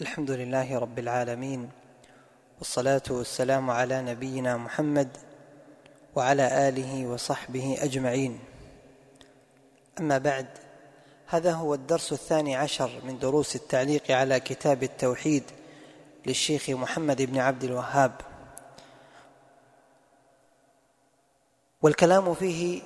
الحمد لله رب العالمين والصلاة والسلام على نبينا محمد وعلى آله وصحبه أجمعين. أما بعد هذا هو الدرس الثاني عشر من دروس التعليق على كتاب التوحيد للشيخ محمد بن عبد الوهاب. والكلام فيه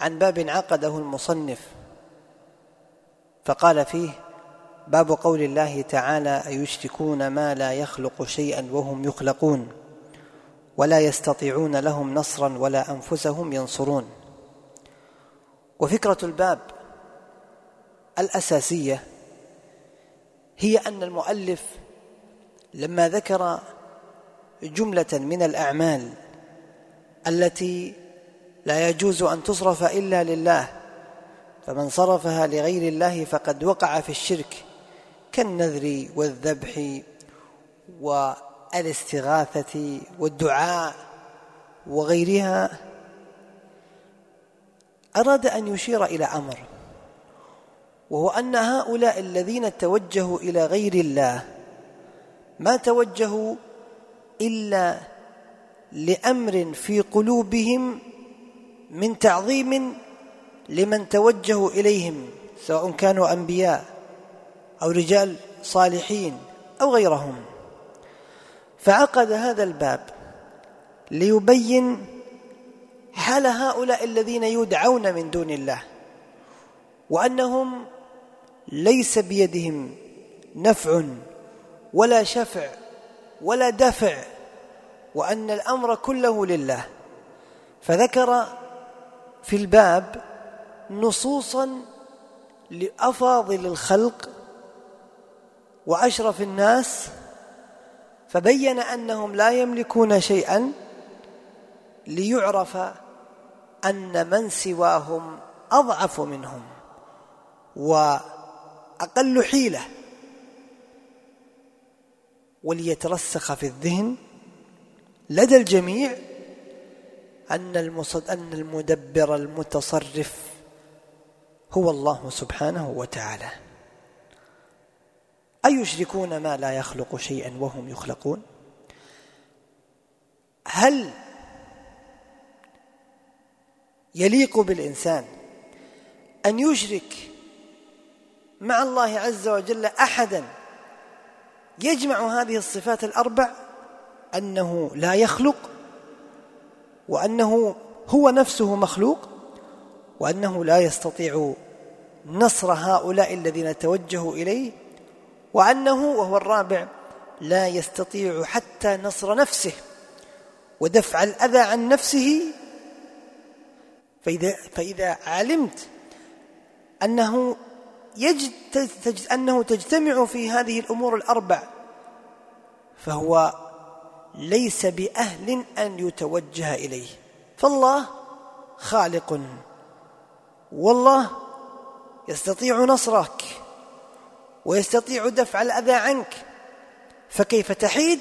عن باب عقده المصنف فقال فيه باب قول الله تعالى أيشركون ما لا يخلق شيئا وهم يخلقون؟ ولا يستطيعون لهم نصرا ولا أنفسهم ينصرون. وفكرة الباب الأساسية هي أن المؤلف لما ذكر جملة من الأعمال التي لا يجوز أن تصرف إلا لله فمن صرفها لغير الله فقد وقع في الشرك. كالنذر والذبح والاستغاثة والدعاء وغيرها أراد أن يشير إلى أمر وهو أن هؤلاء الذين توجهوا إلى غير الله ما توجهوا إلا لأمر في قلوبهم من تعظيم لمن توجهوا إليهم سواء كانوا أنبياء أو رجال صالحين أو غيرهم. فعقد هذا الباب ليبين حال هؤلاء الذين يدعون من دون الله وأنهم ليس بيدهم نفع ولا شفع ولا دفع وأن الأمر كله لله. فذكر في الباب نصوصا لأفاضل الخلق وأشرف الناس فبين أنهم لا يملكون شيئا ليعرف أن من سواهم أضعف منهم وأقل حيلة وليترسخ في الذهن لدى الجميع أن أن المدبر المتصرف هو الله سبحانه وتعالى. أيشركون ما لا يخلق شيئا وهم يخلقون؟ هل يليق بالإنسان أن يشرك مع الله عز وجل أحدا يجمع هذه الصفات الأربع؟ أنه لا يخلق وأنه هو نفسه مخلوق وأنه لا يستطيع نصر هؤلاء الذين توجهوا إليه؟ وأنه وهو الرابع لا يستطيع حتى نصر نفسه ودفع الأذى عن نفسه. فإذا, فإذا علمت أنه يجد أنه تجتمع في هذه الأمور الأربع فهو ليس بأهل أن يتوجه إليه. فالله خالق والله يستطيع نصرك. ويستطيع دفع الأذى عنك. فكيف تحيد؟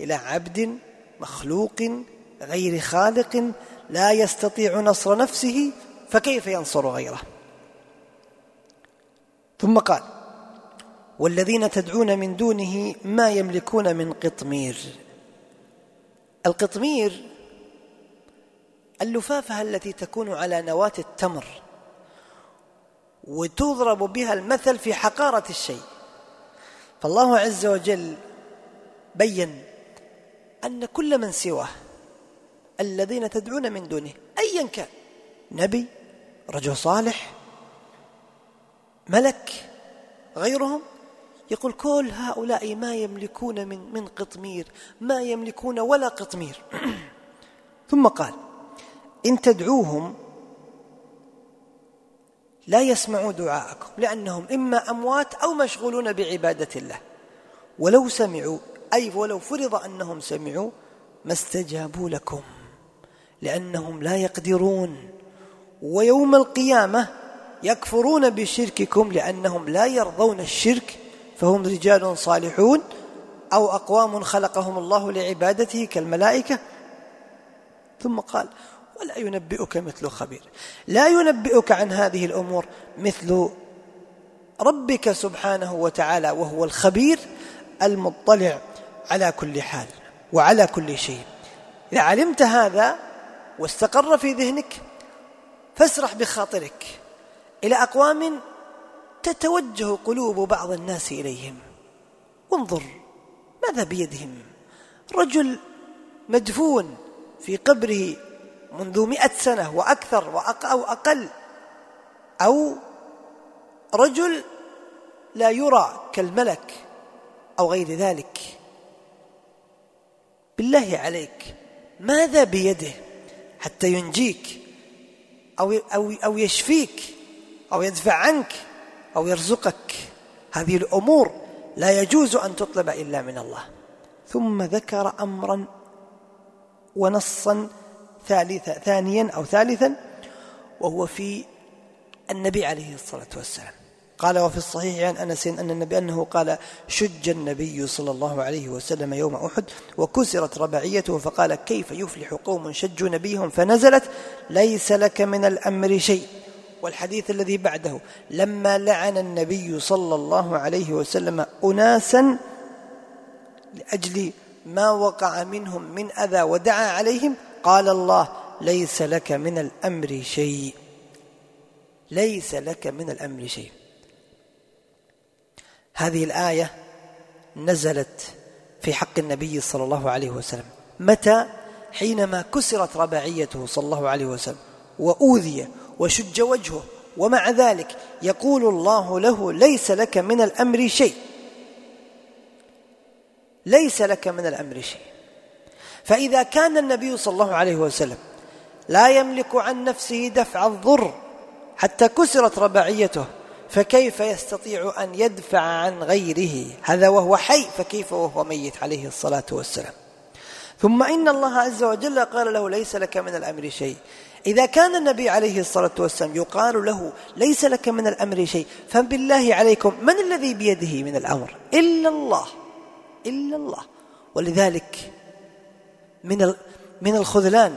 إلى عبد مخلوق غير خالق لا يستطيع نصر نفسه فكيف ينصر غيره؟ ثم قال والذين تدعون من دونه ما يملكون من قطمير. القطمير اللفافة التي تكون على نواة التمر. وتضرب بها المثل في حقارة الشيء. فالله عز وجل بين أن كل من سواه الذين تدعون من دونه أيا كان نبي رجل صالح ملك غيرهم يقول كل هؤلاء ما يملكون من من قطمير ما يملكون ولا قطمير. ثم قال إن تدعوهم لا يسمعوا دعاءكم لأنهم إما أموات أو مشغولون بعبادة الله. ولو سمعوا أي ولو فرض أنهم سمعوا ما استجابوا لكم لأنهم لا يقدرون. ويوم القيامة يكفرون بشرككم لأنهم لا يرضون الشرك فهم رجال صالحون أو أقوام خلقهم الله لعبادته كالملائكة. ثم قال ولا ينبئك مثل خبير. لا ينبئك عن هذه الأمور مثل ربك سبحانه وتعالى وهو الخبير المطلع على كل حال وعلى كل شيء. إذا علمت هذا واستقر في ذهنك فاسرح بخاطرك إلى أقوام تتوجه قلوب بعض الناس إليهم. وانظر ماذا بيدهم. رجل مدفون في قبره منذ مئة سنة وأكثر أو أقل أو رجل لا يرى كالملك أو غير ذلك. بالله عليك ماذا بيده حتى ينجيك أو, أو, أو يشفيك أو يدفع عنك أو يرزقك؟ هذه الأمور لا يجوز أن تطلب إلا من الله. ثم ذكر أمرا ونصا ثالثا ثانيا أو ثالثا وهو في النبي عليه الصلاة والسلام. قال وفي الصحيح عن أنس أن النبي أنه قال شج النبي صلى الله عليه وسلم يوم أحد وكسرت رباعيته فقال كيف يفلح قوم شجوا نبيهم فنزلت؟ ليس لك من الأمر شيء. والحديث الذي بعده لما لعن النبي صلى الله عليه وسلم أناسا لأجل ما وقع منهم من أذى ودعا عليهم قال الله ليس لك من الأمر شيء. ليس لك من الأمر شيء. هذه الآية نزلت في حق النبي صلى الله عليه وسلم. متى؟ حينما كسرت رباعيته صلى الله عليه وسلم وأوذي وشج وجهه ومع ذلك يقول الله له ليس لك من الأمر شيء. ليس لك من الأمر شيء. فإذا كان النبي صلى الله عليه وسلم لا يملك عن نفسه دفع الضر حتى كسرت رباعيته فكيف يستطيع أن يدفع عن غيره؟ هذا وهو حي فكيف وهو ميت؟ عليه الصلاة والسلام. ثم إن الله عز وجل قال له ليس لك من الأمر شيء. إذا كان النبي عليه الصلاة والسلام يقال له ليس لك من الأمر شيء فبالله عليكم من الذي بيده من الأمر؟ إلا الله. إلا الله. ولذلك من من الخذلان.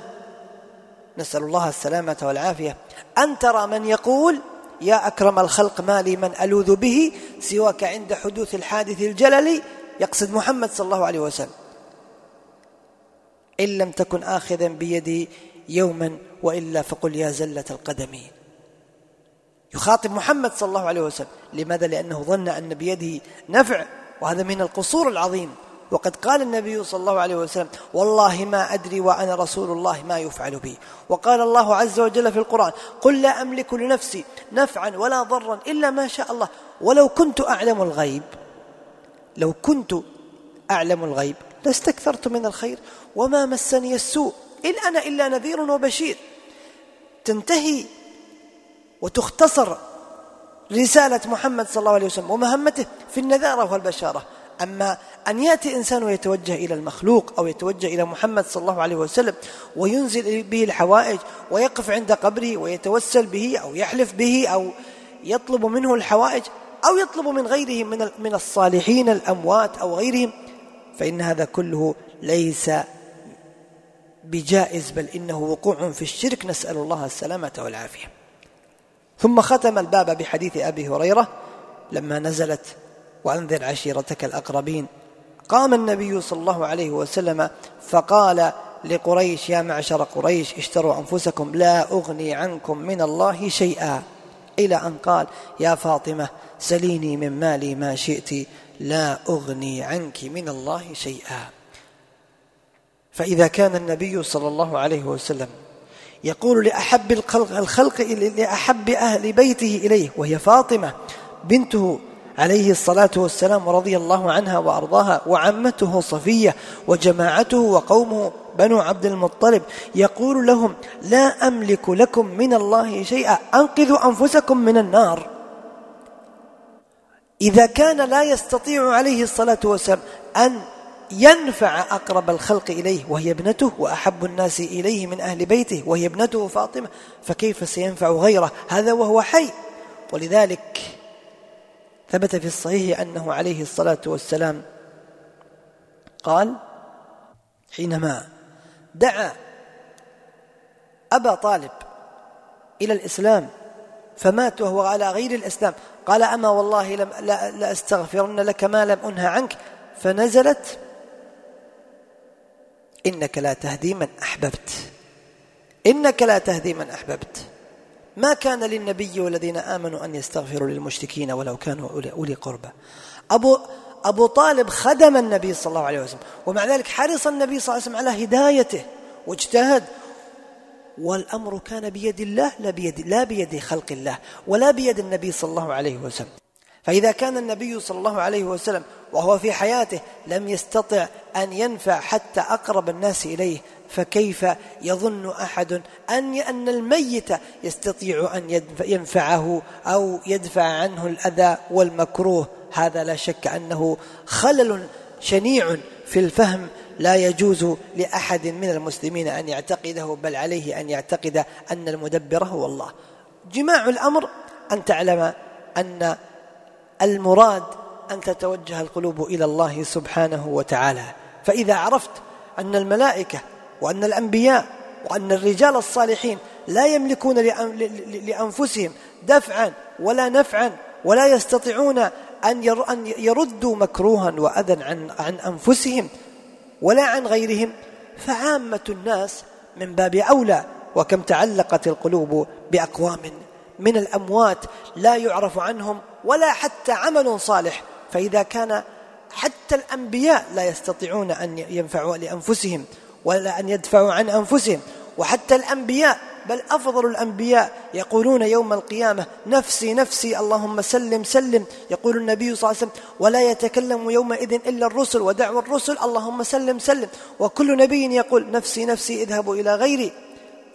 نسأل الله السلامة والعافية. أن ترى من يقول يا أكرم الخلق ما لي من ألوذ به سواك عند حدوث الحادث الجلل يقصد محمد صلى الله عليه وسلم. إن لم تكن آخذا بيدي يوما وإلا فقل يا زلة القدم. يخاطب محمد صلى الله عليه وسلم. لماذا؟ لأنه ظن أن بيده نفع وهذا من القصور العظيم. وقد قال النبي صلى الله عليه وسلم والله ما أدري وأنا رسول الله ما يفعل بي. وقال الله عز وجل في القرآن قل لا أملك لنفسي نفعا ولا ضرا إلا ما شاء الله. ولو كنت أعلم الغيب لو كنت أعلم الغيب لاستكثرت من الخير وما مسني السوء إن أنا إلا نذير وبشير. تنتهي وتختصر رسالة محمد صلى الله عليه وسلم ومهمته في النذارة والبشارة. أما أن يأتي إنسان ويتوجه إلى المخلوق أو يتوجه إلى محمد صلى الله عليه وسلم وينزل به الحوائج ويقف عند قبره ويتوسل به أو يحلف به أو يطلب منه الحوائج أو يطلب من غيره من من الصالحين الأموات أو غيرهم فإن هذا كله ليس بجائز بل إنه وقوع في الشرك. نسأل الله السلامة والعافية. ثم ختم الباب بحديث أبي هريرة لما نزلت وأنذر عشيرتك الأقربين. قام النبي صلى الله عليه وسلم فقال لقريش يا معشر قريش اشتروا أنفسكم لا أغني عنكم من الله شيئا. إلى أن قال يا فاطمة سليني من مالي ما شئت لا أغني عنك من الله شيئا. فإذا كان النبي صلى الله عليه وسلم يقول لأحب الخلق, الخلق لأحب أهل بيته إليه وهي فاطمة بنته عليه الصلاة والسلام رضي الله عنها وأرضاها وعمته صفية وجماعته وقومه بنو عبد المطلب يقول لهم لا أملك لكم من الله شيئا أنقذوا أنفسكم من النار. إذا كان لا يستطيع عليه الصلاة والسلام أن ينفع أقرب الخلق إليه وهي ابنته وأحب الناس إليه من أهل بيته وهي ابنته فاطمة فكيف سينفع غيره؟ هذا وهو حي. ولذلك ثبت في الصحيح أنه عليه الصلاة والسلام قال حينما دعا أبا طالب إلى الإسلام فمات وهو على غير الإسلام قال أما والله لم لا, لا أستغفرن لك ما لم أنهى عنك. فنزلت إنك لا تهدي من أحببت. إنك لا تهدي من أحببت. ما كان للنبي والذين آمنوا أن يستغفروا للمشركين ولو كانوا أولي قربى. أبو أبو طالب خدم النبي صلى الله عليه وسلم ومع ذلك حرص النبي صلى الله عليه وسلم على هدايته واجتهد. والأمر كان بيد الله لا بيد, لا بيد خلق الله ولا بيد النبي صلى الله عليه وسلم. فإذا كان النبي صلى الله عليه وسلم وهو في حياته لم يستطع أن ينفع حتى أقرب الناس إليه فكيف يظن أحد أن أن الميت يستطيع أن ينفعه أو يدفع عنه الأذى والمكروه؟ هذا لا شك أنه خلل شنيع في الفهم. لا يجوز لأحد من المسلمين أن يعتقده بل عليه أن يعتقد أن المدبر هو الله. جماع الأمر أن تعلم أن المراد أن تتوجه القلوب إلى الله سبحانه وتعالى. فإذا عرفت أن الملائكة وأن الأنبياء وأن الرجال الصالحين لا يملكون لأنفسهم دفعا ولا نفعا ولا يستطيعون أن يردوا مكروها وأذى عن, عن أنفسهم ولا عن غيرهم. فعامة الناس من باب أولى وكم تعلقت القلوب بأقوام من الأموات لا يعرف عنهم ولا حتى عمل صالح. فإذا كان حتى الأنبياء لا يستطيعون أن ينفعوا لأنفسهم. ولا أن يدفعوا عن أنفسهم. وحتى الأنبياء بل أفضل الأنبياء يقولون يوم القيامة نفسي نفسي اللهم سلم سلم. يقول النبي صلى الله عليه وسلم ولا يتكلم يومئذ إلا الرسل ودعوى الرسل اللهم سلم سلم. وكل نبي يقول نفسي نفسي اذهبوا إلى غيري.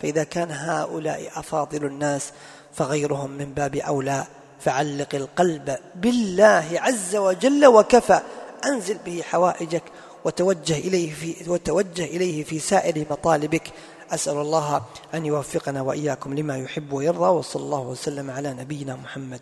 فإذا كان هؤلاء أفاضل الناس فغيرهم من باب أولى. فعلق القلب بالله عز وجل وكفى. أنزل به حوائجك وتوجه إليه في وتوجه إليه في سائر مطالبك. أسأل الله أن يوفقنا وإياكم لما يحب ويرضى وصلى الله وسلم على نبينا محمد.